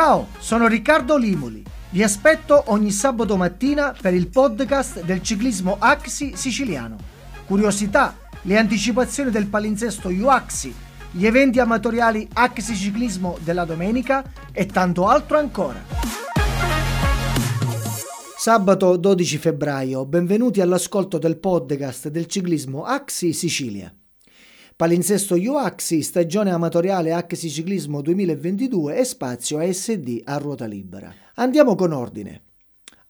Ciao, sono Riccardo Limoli. Vi aspetto ogni sabato mattina per il podcast del ciclismo Axi siciliano. Curiosità, le anticipazioni del palinsesto UAXI, gli eventi amatoriali Axi Ciclismo della domenica e tanto altro ancora. Sabato 12 febbraio, benvenuti all'ascolto del podcast del ciclismo Axi Sicilia. Palinsesto UAXI, stagione amatoriale Axi Ciclismo 2022 e spazio ASD a ruota libera. Andiamo con ordine.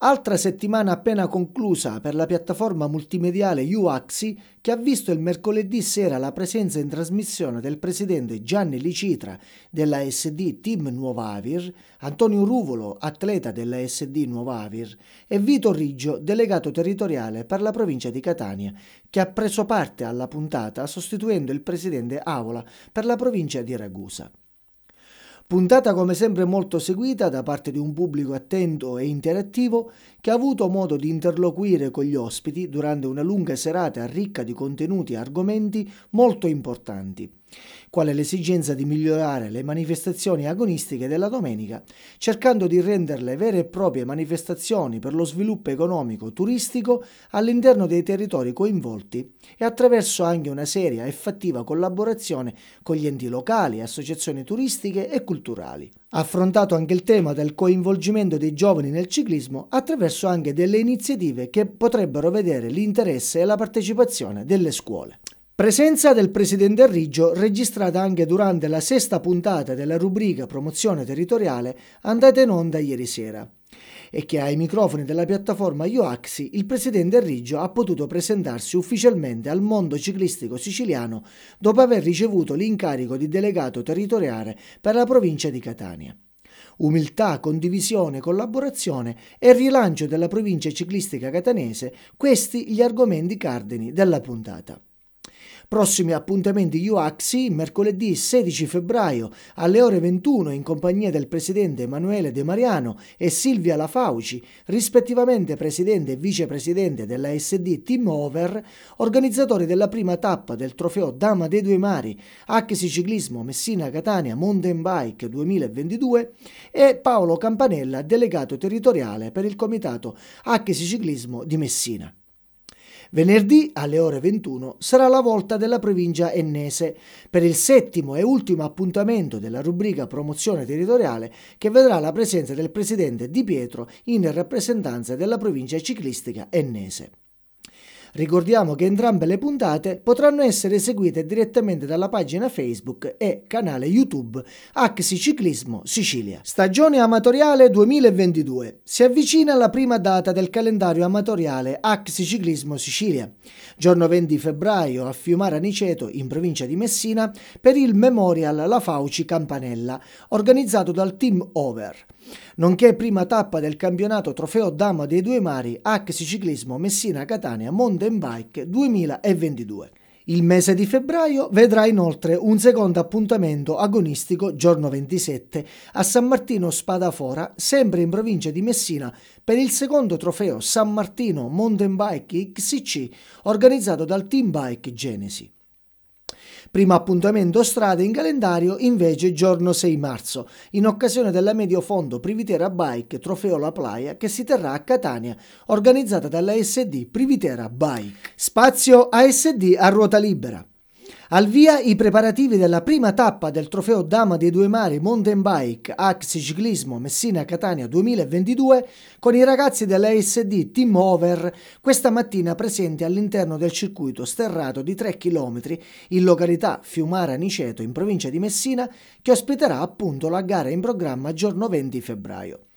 Altra settimana appena conclusa per la piattaforma multimediale UAXI che ha visto il mercoledì sera la presenza in trasmissione del presidente Gianni Licitra della SD Team Nuovavir, Antonio Ruvolo, atleta della SD Nuovavir, e Vito Riggio, delegato territoriale per la provincia di Catania, che ha preso parte alla puntata sostituendo il presidente Avola per la provincia di Ragusa. Puntata come sempre molto seguita da parte di un pubblico attento e interattivo che ha avuto modo di interloquire con gli ospiti durante una lunga serata ricca di contenuti e argomenti molto importanti quale l'esigenza di migliorare le manifestazioni agonistiche della domenica, cercando di renderle vere e proprie manifestazioni per lo sviluppo economico turistico all'interno dei territori coinvolti e attraverso anche una seria e fattiva collaborazione con gli enti locali, associazioni turistiche e culturali. Ha affrontato anche il tema del coinvolgimento dei giovani nel ciclismo attraverso anche delle iniziative che potrebbero vedere l'interesse e la partecipazione delle scuole. Presenza del presidente Riggio registrata anche durante la sesta puntata della rubrica Promozione territoriale andata in onda ieri sera e che ai microfoni della piattaforma Ioaxi il presidente Riggio ha potuto presentarsi ufficialmente al mondo ciclistico siciliano dopo aver ricevuto l'incarico di delegato territoriale per la provincia di Catania. Umiltà, condivisione, collaborazione e rilancio della provincia ciclistica catanese, questi gli argomenti cardini della puntata. Prossimi appuntamenti UAXI mercoledì 16 febbraio alle ore 21 in compagnia del presidente Emanuele De Mariano e Silvia Lafauci, rispettivamente presidente e vicepresidente della SD Team Over, organizzatori della prima tappa del trofeo Dama dei Due Mari, Axi Ciclismo Messina Catania Mountain Bike 2022 e Paolo Campanella, delegato territoriale per il comitato Axi Ciclismo di Messina. Venerdì alle ore 21 sarà la volta della provincia ennese per il settimo e ultimo appuntamento della rubrica promozione territoriale che vedrà la presenza del presidente Di Pietro in rappresentanza della provincia ciclistica ennese. Ricordiamo che entrambe le puntate potranno essere seguite direttamente dalla pagina Facebook e canale YouTube Axi Ciclismo Sicilia. Stagione amatoriale 2022. Si avvicina la prima data del calendario amatoriale Axi Ciclismo Sicilia. Giorno 20 febbraio a Fiumara Niceto, in provincia di Messina, per il Memorial La Fauci Campanella, organizzato dal Team Over nonché prima tappa del campionato Trofeo Dama dei Due Mari Axi Ciclismo Messina Catania Mountain Bike 2022. Il mese di febbraio vedrà inoltre un secondo appuntamento agonistico giorno 27 a San Martino Spadafora, sempre in provincia di Messina, per il secondo trofeo San Martino Mountain Bike XC organizzato dal Team Bike Genesi. Primo appuntamento strade in calendario invece giorno 6 marzo, in occasione della Mediofondo Privitera Bike Trofeo La Playa che si terrà a Catania, organizzata dalla SD Privitera Bike. Spazio ASD a ruota libera. Al via i preparativi della prima tappa del trofeo Dama dei Due Mari Mountain Bike Axi Ciclismo Messina Catania 2022 con i ragazzi dell'ASD Team Over questa mattina presenti all'interno del circuito sterrato di 3 km in località Fiumara Niceto in provincia di Messina che ospiterà appunto la gara in programma giorno 20 febbraio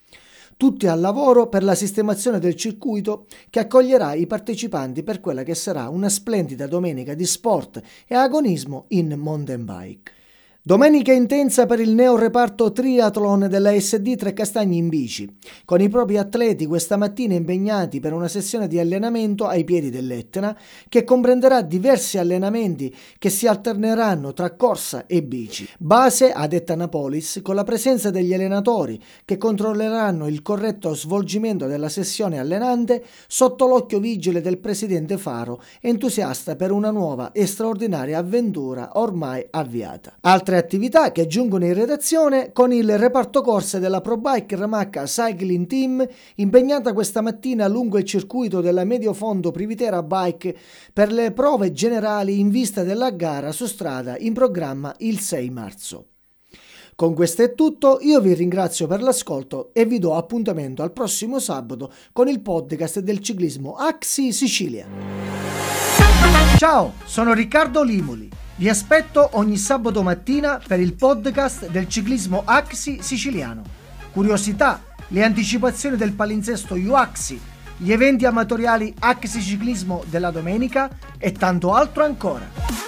tutti al lavoro per la sistemazione del circuito che accoglierà i partecipanti per quella che sarà una splendida domenica di sport e agonismo in mountain bike. Domenica intensa per il neoreparto triathlon della SD Trecastagni in bici, con i propri atleti questa mattina impegnati per una sessione di allenamento ai piedi dell'Etna che comprenderà diversi allenamenti che si alterneranno tra corsa e bici. Base ad Ettanapolis con la presenza degli allenatori che controlleranno il corretto svolgimento della sessione allenante sotto l'occhio vigile del presidente Faro, entusiasta per una nuova e straordinaria avventura ormai avviata. Altre Altre attività che giungono in redazione con il reparto corse della ProBike Ramacca Cycling Team impegnata questa mattina lungo il circuito della Mediofondo Privitera Bike per le prove generali in vista della gara su strada in programma il 6 marzo. Con questo è tutto, io vi ringrazio per l'ascolto e vi do appuntamento al prossimo sabato con il podcast del ciclismo Axi Sicilia. Ciao, sono Riccardo Limoli. Vi aspetto ogni sabato mattina per il podcast del ciclismo Axi siciliano. Curiosità, le anticipazioni del palinsesto UAXI, gli eventi amatoriali Axi Ciclismo della domenica e tanto altro ancora.